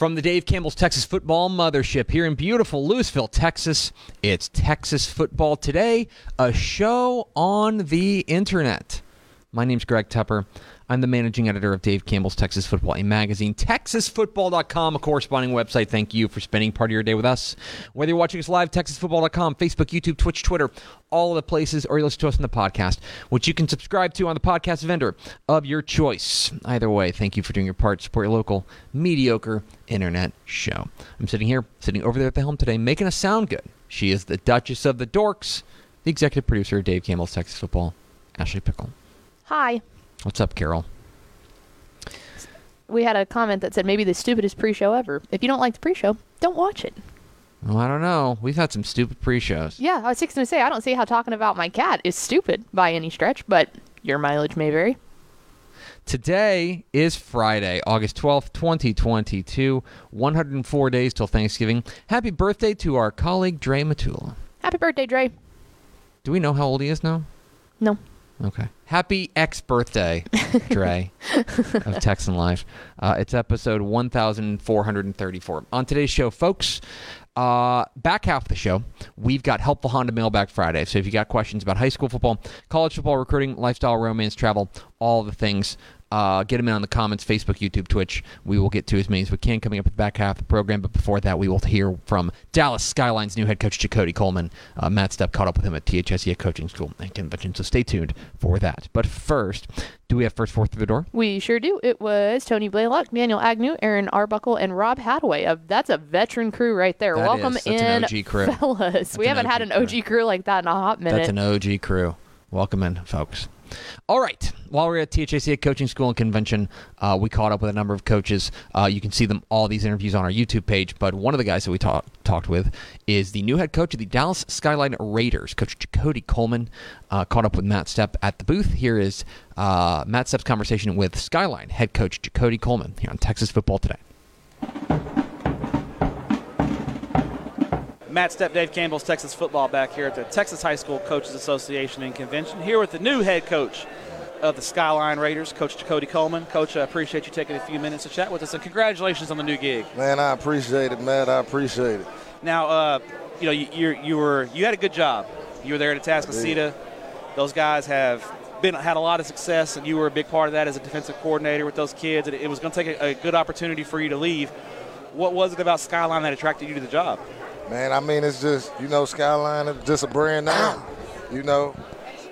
From the Dave Campbell's Texas Football Mothership here in beautiful Lewisville, Texas, it's Texas Football Today, a show on the internet. My name's Greg Tepper. I'm the managing editor of Dave Campbell's Texas Football, a magazine, TexasFootball.com, a corresponding website. Thank you for spending part of your day with us. Whether you're watching us live, TexasFootball.com, Facebook, YouTube, Twitch, Twitter, all of the places, or you listen to us on the podcast, which you can subscribe to on the podcast vendor of your choice. Either way, thank you for doing your part. Support your local mediocre internet show. I'm sitting here, sitting over there at the helm today, making us sound good. She is the Duchess of the Dorks, the executive producer of Dave Campbell's Texas Football, Ashley Pickle. Hi. What's up, Carol? We had a comment that said maybe the stupidest pre-show ever. If you don't like the pre-show, don't watch it. Well, I don't know. We've had some stupid pre-shows. Yeah, I was just going to say I don't see how talking about my cat is stupid by any stretch, but your mileage may vary. Today is Friday, August 12th, 2022. 104 days till Thanksgiving. Happy birthday to our colleague Dre Matula. Happy birthday, Dre. Do we know how old he is now? No. Okay. Happy ex birthday, Dre, of Texan Life. Uh, it's episode 1434. On today's show, folks, uh, back half of the show, we've got Helpful Honda Mailbag Friday. So if you got questions about high school football, college football, recruiting, lifestyle, romance, travel, all the things, uh, get them in on the comments, Facebook, YouTube, Twitch. We will get to as many as we can coming up at the back half of the program. But before that, we will hear from Dallas Skyline's new head coach, Jacody Coleman. Uh, Matt Stepp caught up with him at THSCA Coaching School and Convention. So stay tuned for that. But first, do we have first four through the door? We sure do. It was Tony Blaylock, Daniel Agnew, Aaron Arbuckle, and Rob Hadaway. Uh, that's a veteran crew right there. That Welcome. That's in, an OG crew. fellas. we haven't had an OG crew like that in a hot minute. That's an OG crew. Welcome in, folks. All right. While we are at THAC Coaching School and Convention, uh, we caught up with a number of coaches. Uh, you can see them all these interviews on our YouTube page. But one of the guys that we ta- talked with is the new head coach of the Dallas Skyline Raiders, Coach Jacody Coleman. Uh, caught up with Matt Stepp at the booth. Here is uh, Matt Stepp's conversation with Skyline head coach Jacody Coleman here on Texas Football Today. Matt Stepp, Dave Campbell's Texas football back here at the Texas High School Coaches Association and Convention. Here with the new head coach of the Skyline Raiders, Coach Jacody Coleman. Coach, I appreciate you taking a few minutes to chat with us, and congratulations on the new gig. Man, I appreciate it, Matt. I appreciate it. Now, uh, you know, you, you, you were you had a good job. You were there at Atascocita. Those guys have been had a lot of success, and you were a big part of that as a defensive coordinator with those kids. And it was going to take a, a good opportunity for you to leave. What was it about Skyline that attracted you to the job? Man, I mean, it's just you know, Skyline is just a brand name. Ah. You know,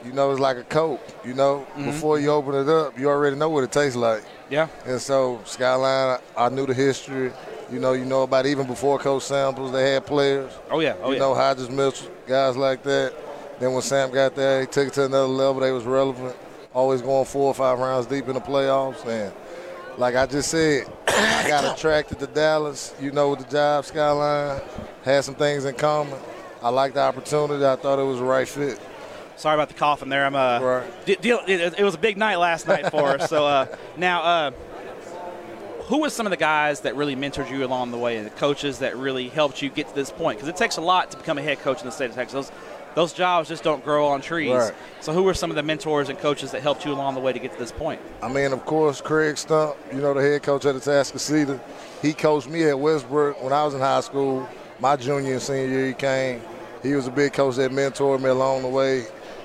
you know, it's like a Coke. You know, mm-hmm. before you open it up, you already know what it tastes like. Yeah. And so Skyline, I, knew the history. You know, you know about even before Coach Samples, they had players. Oh yeah. Oh you yeah. know, Hodges Mitchell, guys like that. Then when Sam got there, he took it to another level. They was relevant. Always going four or five rounds deep in the playoffs. And like I just said, I got attracted to Dallas. You know, with the job, Skyline had some things in common. I liked the opportunity. I thought it was the right fit. Sorry about the coughing there. I'm uh, Right. it, it was a big night last night for us. So uh, now, uh, who was some of the guys that really mentored you along the way, and the coaches that really helped you get to this point? Because it takes a lot to become a head coach in the state of Texas. Those, those jobs just don't grow on trees. Right. So, who were some of the mentors and coaches that helped you along the way to get to this point? I mean, of course, Craig Stump, you know, the head coach at Atascocita. He coached me at Westbrook when I was in high school. My junior and senior year, he came. He was a big coach that mentored me along the way,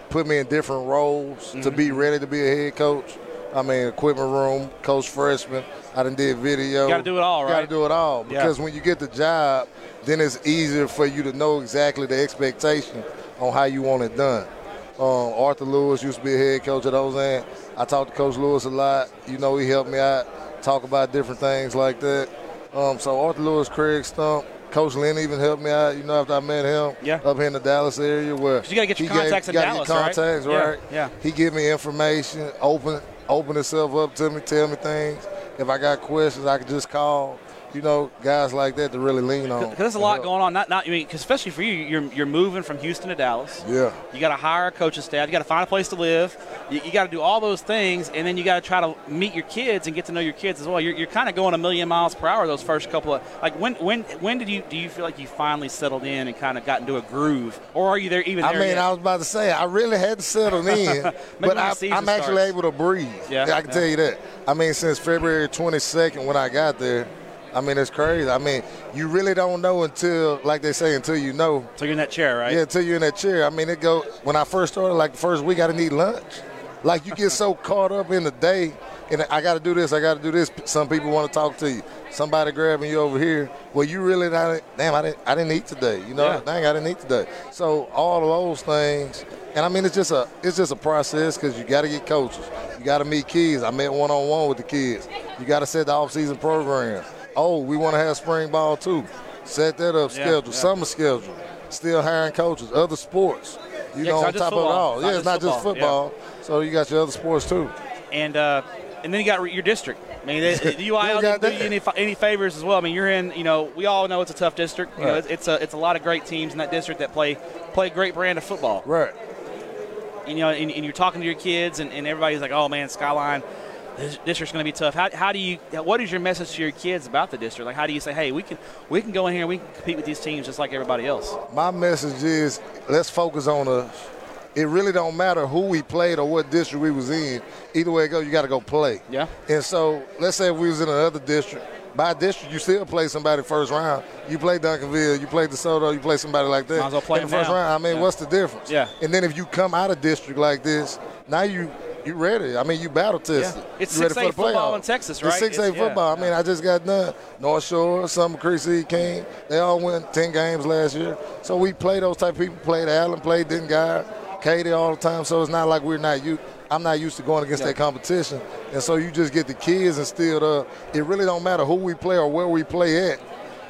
put me in different roles to be mm-hmm. ready to be a head coach. I mean, equipment room, coach freshman. I done did video. You gotta do it all, gotta do it all Yeah. because when you get the job, then it's easier for you to know exactly the expectation on how you want it done. Um, Arthur Lewis used to be a head coach at Ozen. I talked to Coach Lewis a lot. You know, he helped me out, talk about different things like that. Um, so Arthur Lewis, Craig Stump, Coach Lynn even helped me out. You know, after I met him Yeah. up here in the Dallas area, where you gotta get your he gave- contacts in Dallas, get right? contacts, Yeah, right? yeah. He give me information, open open himself up to me, tell me things. If I got questions, I could just call. You know, guys like that to really lean on. Because there's a lot going on. Not, not. I mean, 'cause especially for you, you're you're moving from Houston to Dallas. Yeah. You got to hire a coaching staff. You got to find a place to live. You, you got to do all those things, and then you got to try to meet your kids and get to know your kids as well. You're, you're kind of going a million miles per hour those first couple of like when when when did you do you feel like you finally settled in and kind of got into a groove, or are you there even I mean, yet? I was about to say I really had to settle in, but I, I'm actually able to breathe. Yeah, I can yeah. tell you that. I mean, since February 22nd when I got there, I mean it's crazy. I mean, you really don't know until, like they say, until you know. so you're in that chair, right? Yeah, until you're in that chair. I mean, it go when I first started, like the first week, I didn't eat lunch. Like you get so caught up in the day, and I got to do this, I got to do this. Some people want to talk to you. Somebody grabbing you over here. Well, you really not. Damn, I didn't. I didn't eat today. You know, Yeah. dang, I didn't eat today. So all of those things, and I mean, it's just a it's just a process because you got to get coaches. You got to meet kids. I met one on one with the kids. You got to set the off season program. Oh, we want to have spring ball too. Set that up. Yeah, schedule. yeah. Summer schedule. Still hiring coaches. Other sports. You Yeah, know, on top of it all. It's yeah, it's not just football, football. So you got your other sports too. and uh, and then you got your district. I mean, they- the got didn't do you any, any favors as well. I mean, you're in. You know, we all know it's a tough district. You know, it's, it's a it's a lot of great teams in that district that play play a great brand of football. Right. you know, and, and you're talking to your kids, and, and everybody's like, "Oh man, Skyline, this district's going to be tough." How, how do you? What is your message to your kids about the district? Like, how do you say, "Hey, we can we can go in here, and we can compete with these teams just like everybody else"? My message is let's focus on the. It really don't matter who we played or what district we was in. Either way it goes, you got to go play. Yeah. And so let's say if we was in another district. By district, you still play somebody first round. You play Duncanville, you play DeSoto, you play somebody like that. Might as well play in the first now. round. I mean, Yeah. what's the difference? Yeah. And then if you come out of district like this, now you you ready. I mean, you battle tested. Yeah. It's you ready 6A for the football playoff. in Texas, right? It's 6A It's- yeah, football. I mean, I just got done. North Shore, Summer Creek C.E. King. They all won 10 games last year. So we play those type of people. Played Allen, played Guy, Katy all the time. So it's not like we're not used. I'm not used to going against that competition. And so you just get the kids instilled up. It really don't matter who we play or where we play at.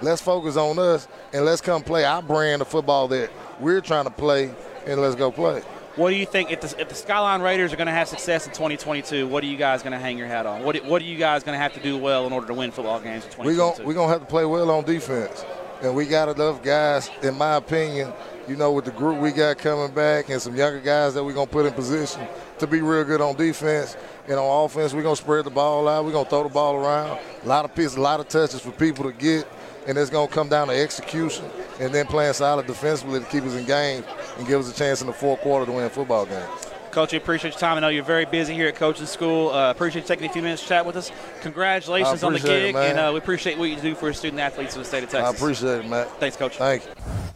Let's focus on us and let's come play our brand of football that we're trying to play and let's go play. What do you think if the, if the Skyline Raiders are going to have success in 2022? What are you guys going to hang your hat on? What what are you guys going to have to do well in order to win football games in We're 2022? going we're gonna have to play well on defense. And we got enough guys, in my opinion, you know, with the group we got coming back and some younger guys that we're gonna put in position to be real good on defense. And on offense, we're gonna spread the ball out, we're gonna throw the ball around. A lot of pieces, a lot of touches for people to get. And it's gonna come down to execution and then playing solid defensively to keep us in game and give us a chance in the fourth quarter to win a football game. Coach, we appreciate your time. I know you're very busy here at coaching school. Uh, appreciate you taking a few minutes to chat with us. Congratulations on the appreciate it, gig, and uh, we appreciate what you do for student athletes in the state of Texas. I appreciate it, Matt. Thanks, Coach. Thank you.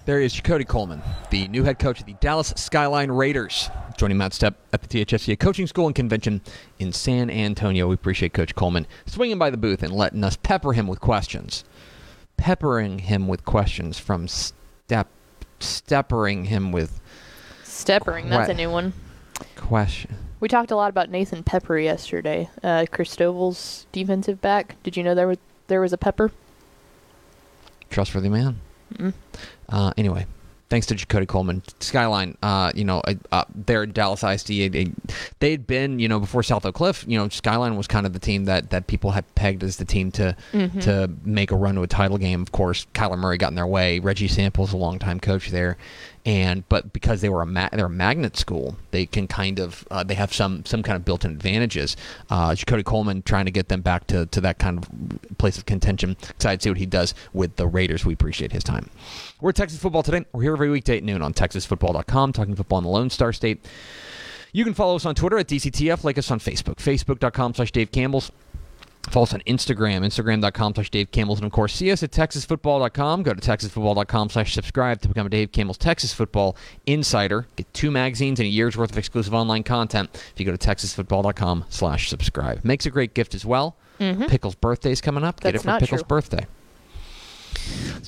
There is Cody Coleman, the new head coach of the Dallas Skyline Raiders, joining Matt Stepp at the THSCA Coaching School and Convention in San Antonio. We appreciate Coach Coleman swinging by the booth and letting us pepper him with questions. Peppering him with questions from Stepp, steppering him with Steppering, that's a new one. question. We talked a lot about Nathan Pepper yesterday. Uh, Christoval's defensive back. Did you know there was there was a Pepper? Trustworthy man. Hmm. Uh, anyway, thanks to Cody Coleman, Skyline. Uh, you know, uh, uh, there at Dallas ISD, they, they had been, you know, before South Oak Cliff. You know, Skyline was kind of the team that that people had pegged as the team to to make a run to a title game. Of course, Kyler Murray got in their way. Reggie Sample's a longtime coach there, and but because they were a ma- they're a magnet school, they can kind of uh, they have some some kind of built-in advantages. Uh, Coleman trying to get them back to to that kind of place of contention. Excited to see what he does with the Raiders. We appreciate his time. We're Texas football today. We're here every weekday at noon on TexasFootball.com, talking football in the Lone Star State. You can follow us on Twitter at DCTF, like us on Facebook, Facebook.com slash Dave Campbell's. Follow us on Instagram, Instagram.com slash Dave Campbell's. And of course, see us at TexasFootball.com. Go to TexasFootball.com slash subscribe to become a Dave Campbell's Texas Football Insider. Get two magazines and a year's worth of exclusive online content if you go to TexasFootball.com slash subscribe. Makes a great gift as well. Mm-hmm. Pickle's birthday's coming up. Get it for Pickle's true. birthday.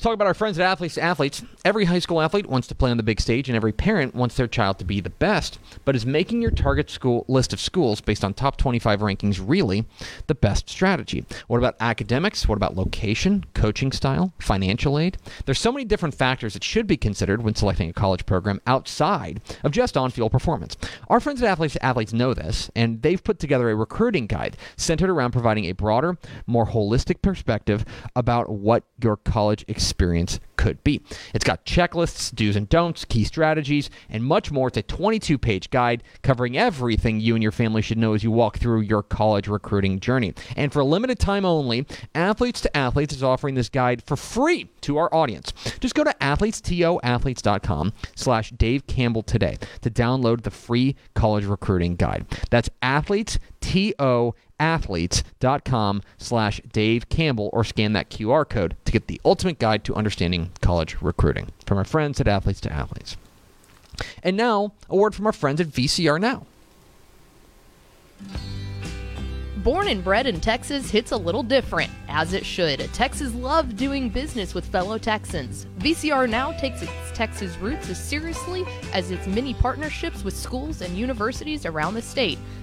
Let's talk about our friends at Athletes Athletes. Every high school athlete wants to play on the big stage, and every parent wants their child to be the best. But is making your target school list of schools based on top 25 rankings really the best strategy? What about academics? What about location, coaching style, financial aid? There's so many different factors that should be considered when selecting a college program outside of just on-field performance. Our friends at Athletes Athletes know this, and they've put together a recruiting guide centered around providing a broader, more holistic perspective about what your college experience could be. It's got checklists, do's and don'ts, key strategies, and much more. It's a 22 page guide covering everything you and your family should know as you walk through your college recruiting journey. And for a limited time only, Athletes to Athletes is offering this guide for free to our audience. Just go to athletetoathletes.com slash Dave Campbell today to download the free college recruiting guide. That's athletes, T-O athletes.com slash Dave Campbell or scan that QR code to get the ultimate guide to understanding college recruiting from our friends at Athletes to Athletes. And now, a word from our friends at VCR Now. Born and bred in Texas hits a little different, as it should. Texas loves doing business with fellow Texans. VCR now takes its Texas roots as seriously as its many partnerships with schools and universities around the state.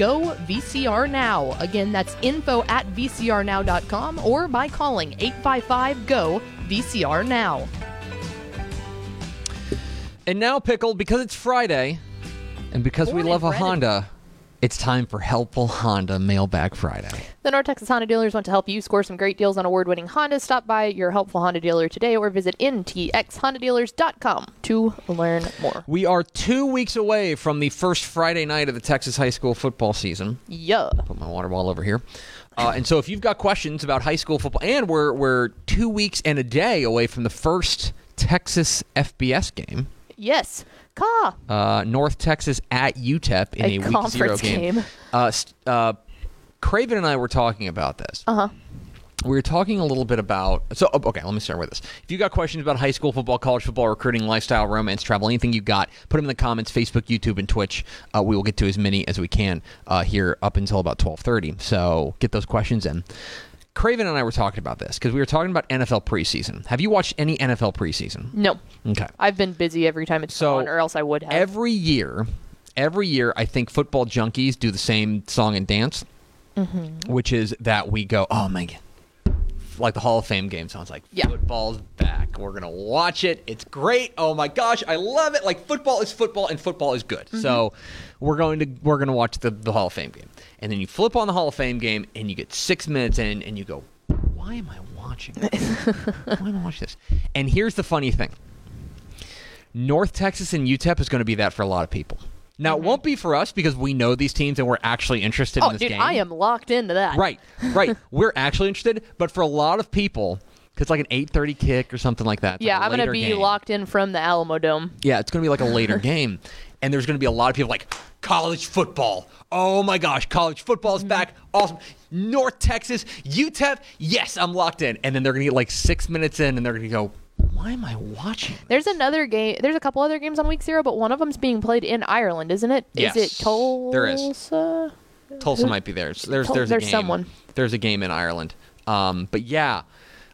GO VCR Now. Again, that's info at vcrnow.com or by calling 855 GO VCR Now. And now, Pickle, because it's Friday and because we Born and love a Honda, it's time for Helpful Honda Mailbag Friday. The North Texas Honda dealers want to help you score some great deals on award winning Hondas. Stop by your helpful Honda dealer today or visit ntxhondadealers.com to learn more. We are two weeks away from the first Friday night of the Texas high school football season. Yeah. Put my water bottle over here. Uh, and so, if you've got questions about high school football, and we're we're two weeks and a day away from the first Texas FBS game, Yes. Ka. uh, North Texas at UTEP in A a, week zero conference game. game. Uh, st- uh, Craven and I were talking about this. Uh huh. we were talking a little bit about so oh, okay let me start with this if you got questions about high school football college football recruiting lifestyle romance travel anything you got put them in the comments facebook youtube and twitch uh, we will get to as many as we can uh, here up until about 12.30 so get those questions in craven and i were talking about this because we were talking about nfl preseason. Have you watched any nfl preseason? No. okay. I've been busy every time it's So, on, or else I would have. every year every year i think football junkies do the same song and dance mm-hmm. which is that we go oh my god like the hall of fame game sounds like Yeah. football's back. We're gonna watch it. It's great. Oh my gosh. I love it. Like football is football and football is good. Mm-hmm. So we're going to we're gonna watch the, the hall of fame game and then you flip on the hall of fame game and you get six minutes in and you go why am i watching this? why am i watching this and here's the funny thing North Texas and UTEP is going to be that for a lot of people. Now, it mm-hmm. won't be for us because we know these teams and we're actually interested oh, in this dude, game. I am locked into that. Right, right. we're actually interested, but for a lot of people, because it's like an 8:30 kick or something like that. it's Yeah, like I'm gonna be game. locked in from the Alamo Dome. Yeah, it's going to be like a later game, and there's going to be a lot of people like college football. Oh my gosh, college football's back! Awesome. North Texas, UTEP. Yes, I'm locked in. And then they're going to get like six minutes in, and they're going to go, "Why am I watching?" There's another game. There's a couple other games on week zero, but one of them's being played in Ireland, isn't it? Is Yes, it Tulsa? there is. Tulsa might be there. There's there's, Tul- there's a there's game. someone. There's a game in Ireland. Um, but yeah,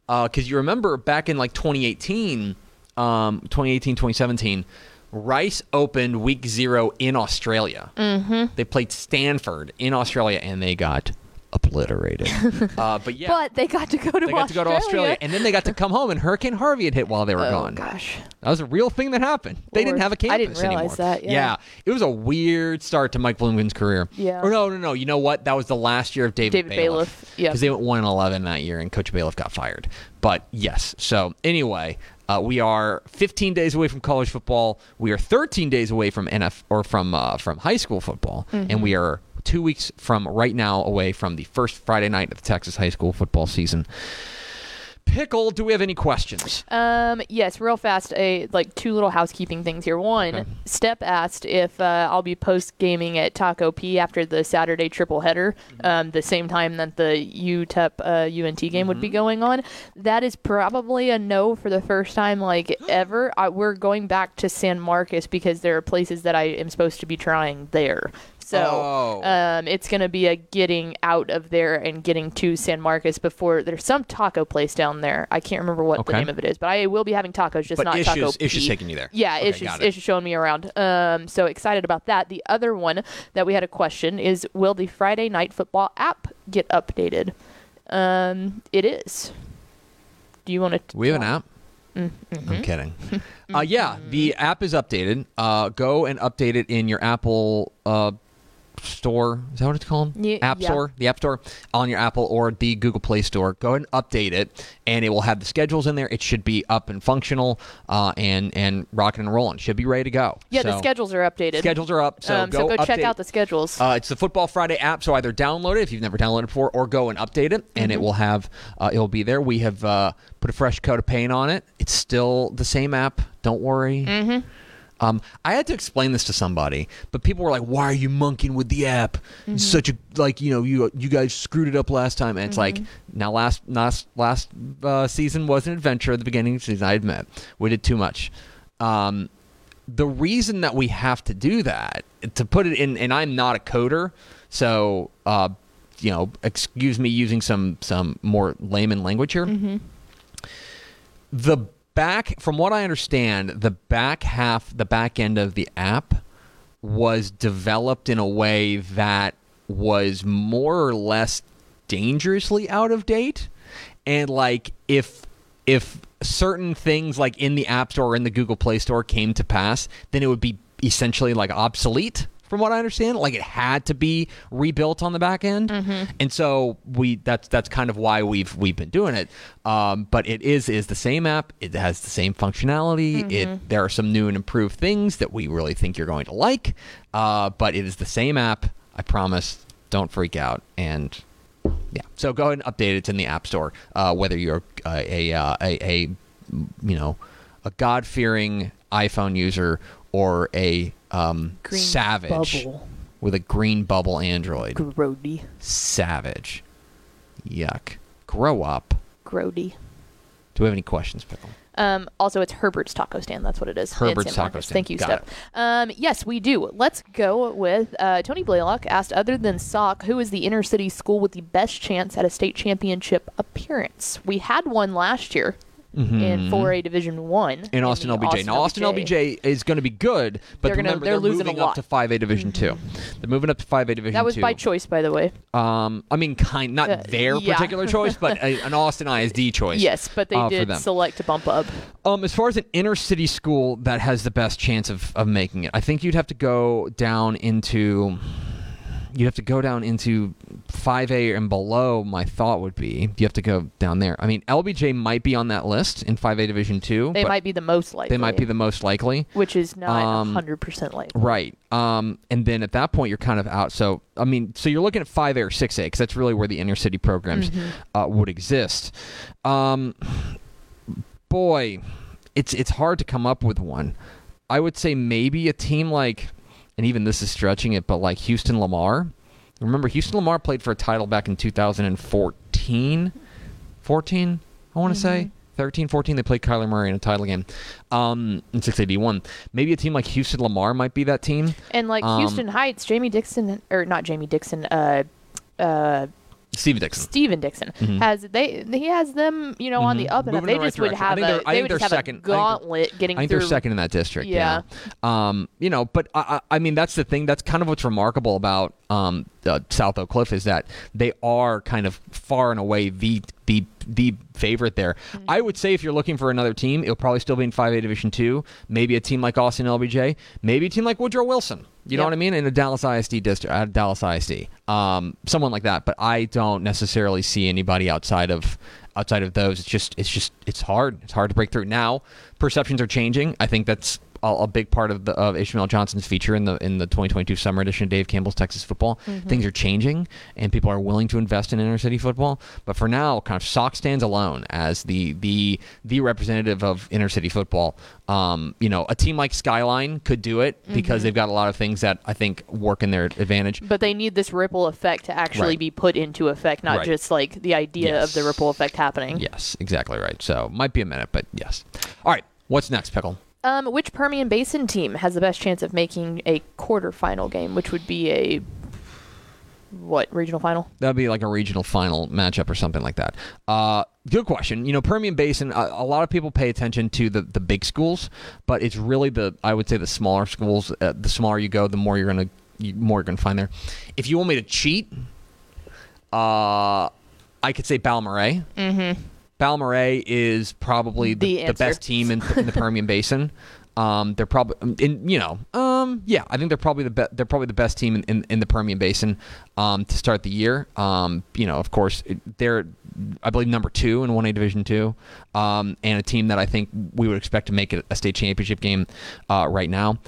because you remember back in like 2018, um, 2018, 2017, Rice opened week zero in Australia. Mm-hmm. They played Stanford in Australia and they got obliterated. uh, but yeah, But they got to go to they got to go to Australia, and then they got to come home, and Hurricane Harvey had hit while they were oh gone. gosh. That was a real thing that happened. They didn't have a campus I didn't realize anymore. that, yeah. it was a weird start to Mike Bloomgren's career. Yeah. Or no, no, no. You know what? That was the last year of David, David Bailiff, yeah. Because they went one and eleven that year, and Coach Bailiff got fired. But yes. So anyway, uh, we are 15 days away from college football. We are 13 days away from NF or from uh, from high school football, Mm-hmm. and we are two weeks from right now away from the first Friday night of the Texas high school football season. Pickle, do we have any questions? Um, yes, real fast. A like two little housekeeping things here. One, Okay. Stepp asked if uh, I'll be post gaming at Taco P after the Saturday triple header, Mm-hmm. um, the same time that the UTEP uh, UNT game would be Mm-hmm. going on. That is probably a no for the first time like ever. I, we're going back to San Marcos because there are places that I am supposed to be trying there. So Oh. um, it's going to be a getting out of there and getting to San Marcos before there's some taco place down there. I can't remember what Okay. the name of it is, but I will be having tacos, just But not Ish taco. is- Ish P. taking you there. Yeah, Okay, Ish, is, got it. Ish is showing me around. Um, so excited about that. The other one that we had a question is, will the Friday Night Football app get updated? Um, it is. Do you want to? We have an app. Mm-hmm. I'm kidding. uh, yeah, the app is updated. Uh, go and update it in your Apple uh, store. Is that what it's called? Ye- app yeah. store, the App Store on your Apple or the Google Play Store. Go ahead and update it, and it will have the schedules in there. It should be up and functional, uh, and and rocking and rolling. Should be ready to go. Yeah, the schedules are updated. schedules are up. So um, go, so go check out the schedules. uh, it's the Football Friday app, so either download it if you've never downloaded it before, or go and update it, and Mm-hmm. it will have uh, it will be there. We have uh, put a fresh coat of paint on it. It's still the same app. Don't worry. Mm-hmm. Um, I had to explain this to somebody, but people were like, "Why are you monkeying with the app? Mm-hmm. Such a like you know you you guys screwed it up last time." And it's like Mm-hmm. now last last last uh, season was an adventure at the beginning of the season. I admit we did too much. Um, the reason that we have to do that to put it in and i'm not a coder so uh, you know excuse me using some some more layman language here the back from what i understand the back half the back end of the app was developed in a way that was more or less dangerously out of date. And like if if certain things like in the app store or in the google play store came to pass then it would be essentially like obsolete from what i understand like it had to be rebuilt on the back end. And so we that's that's kind of why we've we've been doing it. Um, but it is is the same app. It has the same functionality. It there are some new and improved things that we really think you're going to like. Uh, but it is the same app. I promise. Don't freak out. And yeah. So go ahead and update it. It's in the App Store. Uh, whether you're uh, a, uh, a a you know a God fearing iPhone user or a um, savage bubble. with a green bubble Android, Grody. savage. Yuck. Grow up. Grody. Do we have any questions, Pickle? Um, also, it's Herbert's Taco Stand. That's what it is. Herbert's Taco. Stand. Thank you, Got Steph. Um, yes, we do. Let's go with uh, Tony Blaylock asked, other than Sock, who is the inner city school with the best chance at a state championship appearance? We had one last year in 4A Division One Mm-hmm. in Austin LBJ. now, Austin LBJ is going to be good, but They're gonna- remember they're they're, losing a lot. Mm-hmm. up to 5A Division Two. They're moving up to 5A Division That was Two. by choice, by the way. Um, I mean, kind not Uh, their yeah. particular choice, but a, an Austin ISD choice. Yes, but they uh, did select to bump up. Um, as far as an inner city school that has the best chance of, of making it, I think you'd have to go down into you'd have to go down into 5A and below. My thought would be you have to go down there. I mean, LBJ might be on that list in 5A Division Two. They might be the most likely. they might be the most likely. which is not um, hundred percent likely. Right. Um, and then at that point, you're kind of out. So, I mean, so you're looking at 5A or 6A because that's really where the inner city programs uh, would exist. Um, boy, it's it's hard to come up with one. I would say maybe a team like, and even this is stretching it, but like Houston Lamar. Remember, Houston Lamar played for a title back in 2014. 14, I want to say. 13, 14, they played Kyler Murray in a title game um, in 681. Maybe a team like Houston Lamar might be that team. And like Um, Houston Heights, Jamie Dixon or not Jamie Dixon, uh, uh, Steve Dixon. Steven Dixon has they he has them you know on the up and up. Mm-hmm. They the right just would direction. Have a think would they're just have second. I a think they're- gauntlet getting I think through. they're second in that district. Yeah. Yeah. Um, you know, but I, I I mean, that's the thing. That's kind of what's remarkable about um, uh, South Oak Cliff is that they are kind of far and away the the the favorite there. Mm-hmm. I would say if you're looking for another team, it'll probably still be in 5A Division Two. Maybe a team like Austin LBJ. Maybe a team like Woodrow Wilson. You know what I mean? In a Dallas ISD district, uh, Dallas ISD, um, someone like that. But I don't necessarily see anybody outside of outside of those. It's just it's just it's hard. It's hard to break through. Now perceptions are changing. I think that's a, a big part of the of Ishmael Johnson's feature in the in the 2022 summer edition of Dave Campbell's Texas Football. Things are changing, and people are willing to invest in inner city football. But for now, kind of Sock stands alone as the the the representative of inner city football. Um, you know, a team like Skyline could do it because they've got a lot of things that I think work in their advantage. But they need this ripple effect to actually Right. be put into effect, not Right. just like the idea of the ripple effect happening. Yes, exactly right. So might be a minute, but yes. All right, what's next, Pickle? Um, which Permian Basin team has the best chance of making a quarterfinal game, which would be a what regional final? That'd be like a regional final matchup or something like that. Uh, good question. You know, Permian Basin. A, a lot of people pay attention to the the big schools, but it's really the I would say the smaller schools. Uh, the smaller you go, the more you're gonna you, more you're gonna find there. If you want me to cheat, uh, I could say Balmorhea. Mm-hmm. Balmorhea is probably the, The the, best team in, in the Permian Basin. Um, they're probably, in you know, um, yeah, I think they're probably the be- they're probably the best team in, in, in the Permian Basin um, to start the year. Um, you know, of course, it- they're I believe number two in one A Division two, um, and a team that I think we would expect to make it a state championship game uh, right now.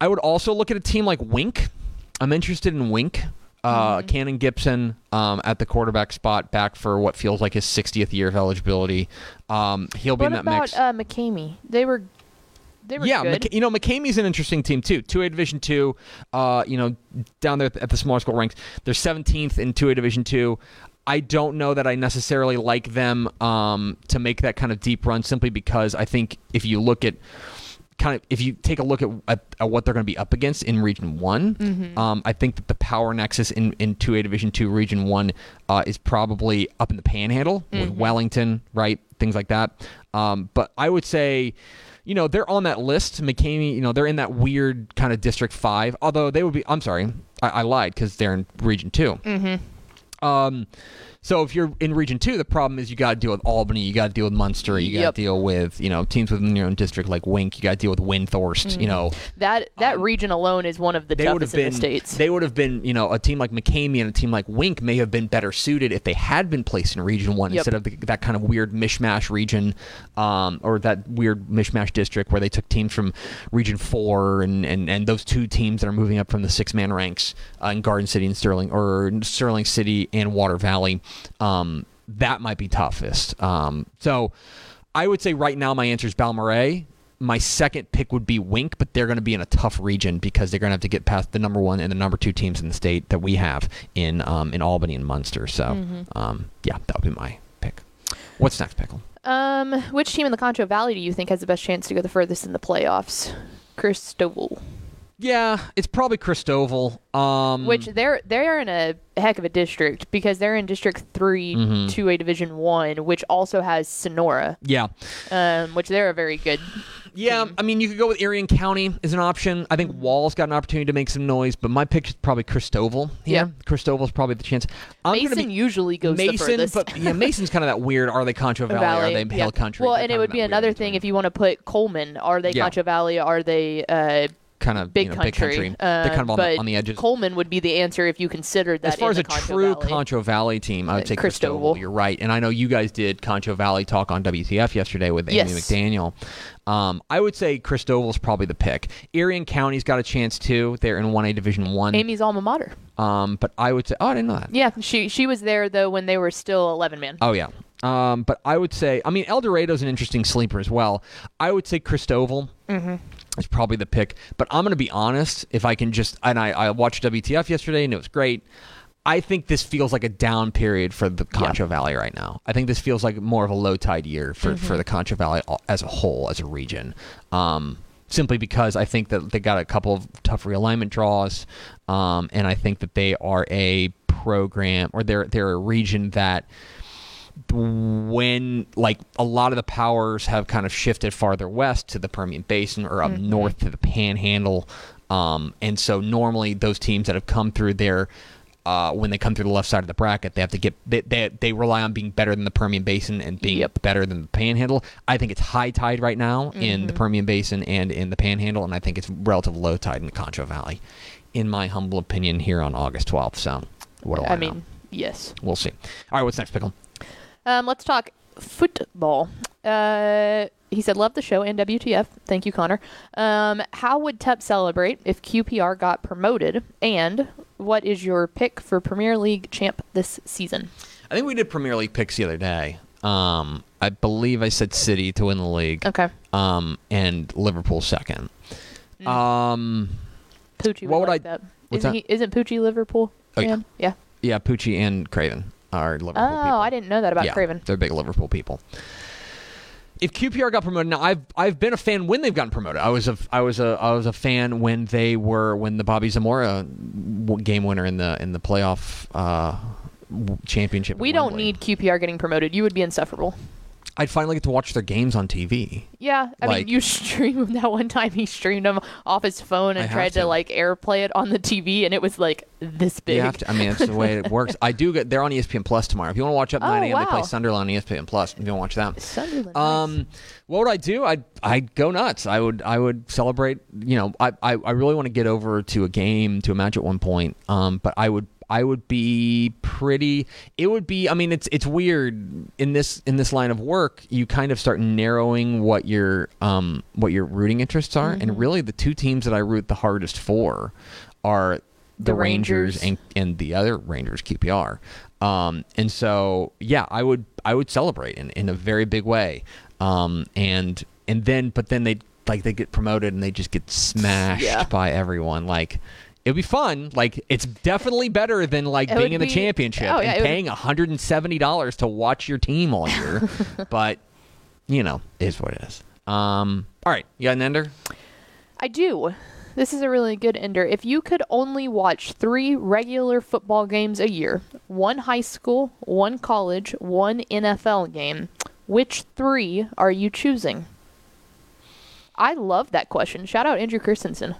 I would also look at a team like Wink. I'm interested in Wink. Uh, Cannon Gibson um, at the quarterback spot, back for what feels like his 60th year of eligibility. Um, he'll be What in that about mix. uh, McCamey? They were they were yeah, good. McC- you know McCamey's an interesting team too. Two A Division two, uh, you know, down there at the smaller school ranks, they're 17th in two A Division two. I don't know that I necessarily like them um, to make that kind of deep run, simply because I think if you look at kind of if you take a look at, at, at what they're going to be up against in Region One, Mm-hmm. um, I think that the power nexus in in two A Division Two Region One uh, is probably up in the Panhandle Mm-hmm. with Wellington, right, things like that. Um, but I would say. You know they're on that list. McCamey, you know they're in that weird kind of District Five. Although they would be, I'm sorry, I, I lied because they're in Region 2 um, so if you're in Region Two, the problem is you got to deal with Albany, you got to deal with Muenster, you got Yep. to deal with you know teams within your own district like Wink, you got to deal with Windthorst. You know that that region alone is one of the Um, they would have toughest in the states. they would have been you know a team like McCamey and a team like Wink may have been better suited if they had been placed in Region One Yep. instead of the, that kind of weird mishmash region um, or that weird mishmash district where they took teams from Region Four and and, and those two teams that are moving up from the six man ranks uh, in Garden City and Sterling or Sterling City and Water Valley. Um, that might be toughest. Um, so I would say right now my answer is Balmorhea. My second pick would be Wink, but they're going to be in a tough region because they're going to have to get past the number one and the number two teams in the state that we have in um, in Albany and Muenster. So, Mm-hmm. um, yeah, that would be my pick. What's next, Pickle? um, which team in the Concho Valley do you think has the best chance to go the furthest in the playoffs? Christoval. Yeah, it's probably Christoval. Um, Which they're they're in a heck of a district because they're in District 3 Mm-hmm. to a Division One, which also has Sonora, yeah, um, which they're a very good. yeah. I mean, you could go with Irion County as an option. I think Wall's got an opportunity to make some noise, but my pick is probably Christoval. Yeah. Christoval's probably the chance. I'm Mason be- usually goes Mason, but yeah, Mason's kind of that weird. Are they Concho Valley? Valley, Are they yeah. Hill Country? Well, They're and it would be another thing if you want to put Coleman. Are they Yeah. Concho Valley? Are they uh, kind of big you know, country? big country. Uh, They're kind of on the, on the edges. Coleman would be the answer if you considered that. as far as the a Concho true Valley. Concho Valley team, I would Uh, say. Christoval. You're right, and I know you guys did Concho Valley talk on WTF yesterday with Amy McDaniel. Um, I would say Christoval's probably the pick. Irion County's got a chance too. They're in one A Division One. Amy's alma mater. Um, but I would say, oh, I didn't know that. Yeah, she she was there though when they were still eleven man. Oh yeah. Um, but I would say, I mean, Eldorado's an interesting sleeper as well. I would say Christoval is probably the pick. But I'm going to be honest. If I can just, and I, I watched WTF yesterday and it was great. I think this feels like a down period for the Concho Valley right now. I think this feels like more of a low tide year for, for the Concho Valley as a whole, as a region. Um, simply because I think that they got a couple of tough realignment draws, um, and I think that they are a program or they're they're a region that when like a lot of the powers have kind of shifted farther west to the Permian Basin or up north to the Panhandle, um, and so normally those teams that have come through there uh, when they come through the left side of the bracket, they have to get they, they, they rely on being better than the Permian Basin and being Yep. better than the Panhandle. I think it's high tide right now in Mm-hmm. the Permian Basin and in the Panhandle, and I think it's relative low tide in the Concho Valley, in my humble opinion. Here on August 12th, so what do I, I know? mean, yes. We'll see. All right, what's next, Pickle? Um, let's talk football. Uh, he said, "Love the show and WTF." Thank you, Connor. Um, how would TEP celebrate if QPR got promoted? And what is your pick for Premier League champ this season? I think we did Premier League picks the other day. Um, I believe I said City to win the league. Okay, Um, and Liverpool second. Mm. Um, Poochie. What would like I- That. Isn't that? he? Isn't Poochie Liverpool? Oh, yeah. yeah. yeah, Pucci and Craven are Liverpool Oh, people. I didn't know that about yeah, Craven. They're big Liverpool people. If QPR got promoted, now I've I've been a fan when they've gotten promoted. I was a I was a I was a fan when they were when the Bobby Zamora game winner in the in the playoff uh, championship. We don't need QPR getting promoted. You would be insufferable. I'd finally get to watch their games on TV. Yeah, I Like- mean, you stream them that one time. He streamed them off his phone and tried to. to. like airplay it on the TV, and it was like this big. You have to. I mean, that's the way it works. I do get. They're on ESPN Plus tomorrow. If you want to watch up Oh, 9 a.m., they play wow. Sunderland on ESPN Plus. If you want to watch that. Sunderland. Um, nice. what would I do? I'd I'd go nuts. I would I would celebrate. You know, I I, I really want to get over to a game to a match at one point. Um, but I would I would be pretty. It would be. I mean, it's it's weird in this in this line of work. You kind of start narrowing what your um what your rooting interests are, and really the two teams that I root the hardest for are the, The Rangers, Rangers. and and the other Rangers QPR. Um, and so yeah, I would I would celebrate in, in a very big way. Um, and and then but then they like they get promoted and they just get smashed Yeah. by everyone. Like it'd be fun. Like it's definitely better than like It being in the be- championship oh, yeah, and would- paying hundred and seventy dollars to watch your team all year. but you know, it is what it is. Um, all right, you got an ender? I do. This is a really good ender. If you could only watch three regular football games a year, one high school, one college, one NFL game, which three are you choosing? I love that question. Shout out Andrew Christensen.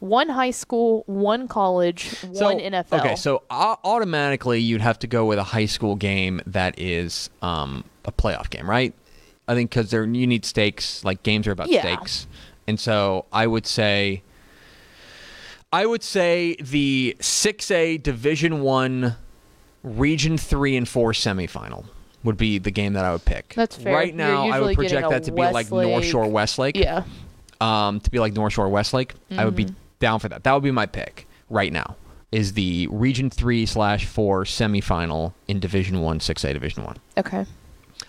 One high school, one college, one NFL. Okay, so au- automatically you'd have to go with a high school game that is um, a playoff game, right? I think because there you need stakes. Like games are about Yeah. stakes, and so I would say, I would say the six A Division One, Region Three and Four semifinal would be the game that I would pick. That's fair. Right now, I would project that to be like North Shore Westlake yeah. um, to be like North Shore Westlake, I would be Mm-hmm. Down for that. That would be my pick right now. Is the Region Three slash Four semifinal in Division One, Six A Division One. Okay.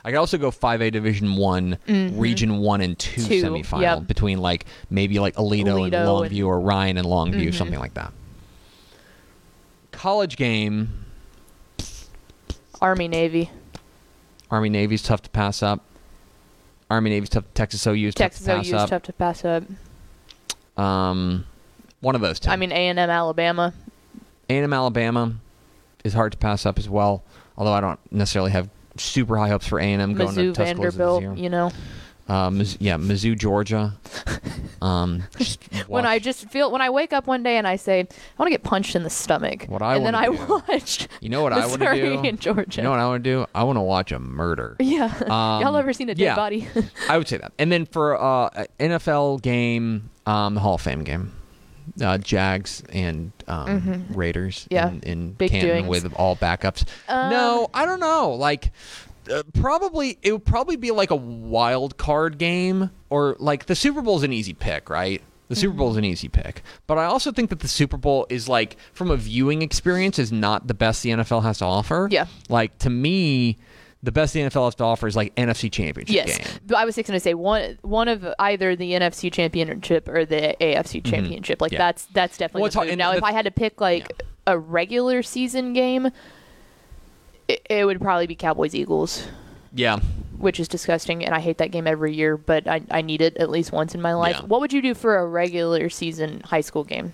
I could also go Five A Division One, Region One and Two, Mm-hmm. Two, semifinal yep. between like maybe like Aledo, and Aledo and- Mm-hmm. Longview or Ryan and Longview, something like that. College game, Army Navy. Army Navy's tough to pass up. Army Navy's tough. Texas OU's Texas tough to pass up. Texas OU tough to pass up. up. Um, one of those two. I mean A and M Alabama. A&M Alabama is hard to pass up as well. Although I don't necessarily have super high hopes for A&M going to Tuscaloosa this Vanderbilt. year. You know. Uh, yeah, Mizzou, Georgia. Um, when I just feel when I wake up one day and I say I want to get punched in the stomach, What I and then I do- watch you know what I want to Missouri do. and Georgia. You know what I want to do? I want to watch a murder. yeah, y'all Um, ever seen a dead yeah. body? I would say that. And then for uh, a NFL game, um, the Hall of Fame game, uh, Jags and um, Raiders Mm-hmm. Yeah. in, in Big Canton doings. with all backups. Um, no, I don't know. Like, uh, probably it would probably be like a wild card game or like the Super Bowl is an easy pick, right? The Super Bowl is an easy pick, but I also think that the Super Bowl is like from a viewing experience is not the best the NFL has to offer. Yeah. like to me, the best the NFL has to offer is like NFC Championship yes, game. I was just going to say one one of either the NFC Championship or the AFC Championship. Like Mm-hmm. Yeah. that's that's definitely Well, the hard- move. and Now, the- if I had to pick like a regular season game, it, it would probably be Cowboys Eagles. Yeah. which is disgusting, and I hate that game every year, but I, I need it at least once in my life. Yeah. What would you do for a regular season high school game?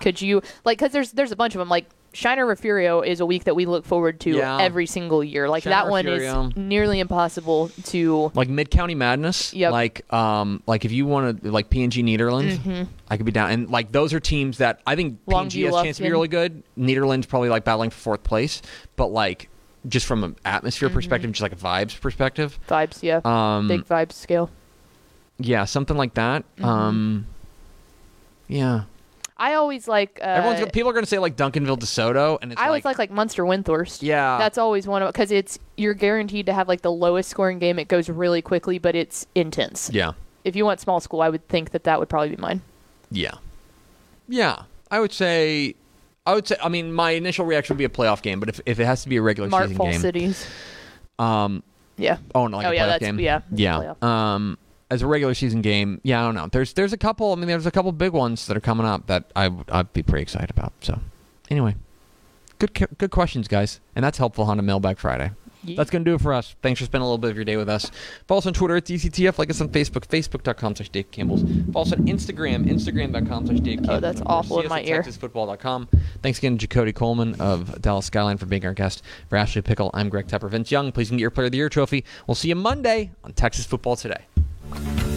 Could you like because there's there's a bunch of them like Shiner Refugio is a week that we look forward to Yeah. every single year. Like Shiner that one Refugio. is nearly impossible to. like mid county madness. Yep. Like um like if you want to like PNG Nederland, I could be down. And like those are teams that I think PNG has a chance to be really good. Nederland's probably like battling for fourth place, but like just from an atmosphere perspective, just like a vibes perspective, Vibes, yeah. um, Big vibes scale. yeah, something like that. Um, yeah, I always like. Uh, everyone's gonna- people are gonna say like Duncanville DeSoto, and it's I always like, like like Muenster Windthorst. yeah, That's always one of because it's you're guaranteed to have like the lowest scoring game. It goes really quickly, but it's intense. yeah, If you want small school, I would think that that would probably be mine. yeah, yeah. I would say. I would say. I mean, my initial reaction would be a playoff game, but if, if it has to be a regular Mart season game, Cities. um, Yeah. Oh, no, like Oh, a yeah, playoff that's- game. yeah, it's a yeah. playoff. Um, as a regular season game, yeah, I don't know. There's there's a couple. I mean, there's a couple big ones that are coming up that I I'd be pretty excited about. So, anyway, good good questions, guys, and that's helpful Honda Mailbag Friday. Yeah. That's gonna do it for us. Thanks for spending a little bit of your day with us. Follow us on Twitter at DCTF. Like us on Facebook, facebook.com slash Dave Campbell's. Follow us on Instagram, instagram.com slash Dave oh, Campbell. Oh, that's awful in my ear. TexasFootball.com. Thanks again to Jacody Coleman of Dallas Skyline for being our guest. For Ashley Pickle, I'm Greg Tepper. Vince Young, please can get your Player of the Year trophy. We'll see you Monday on Texas Football Today. Thank you.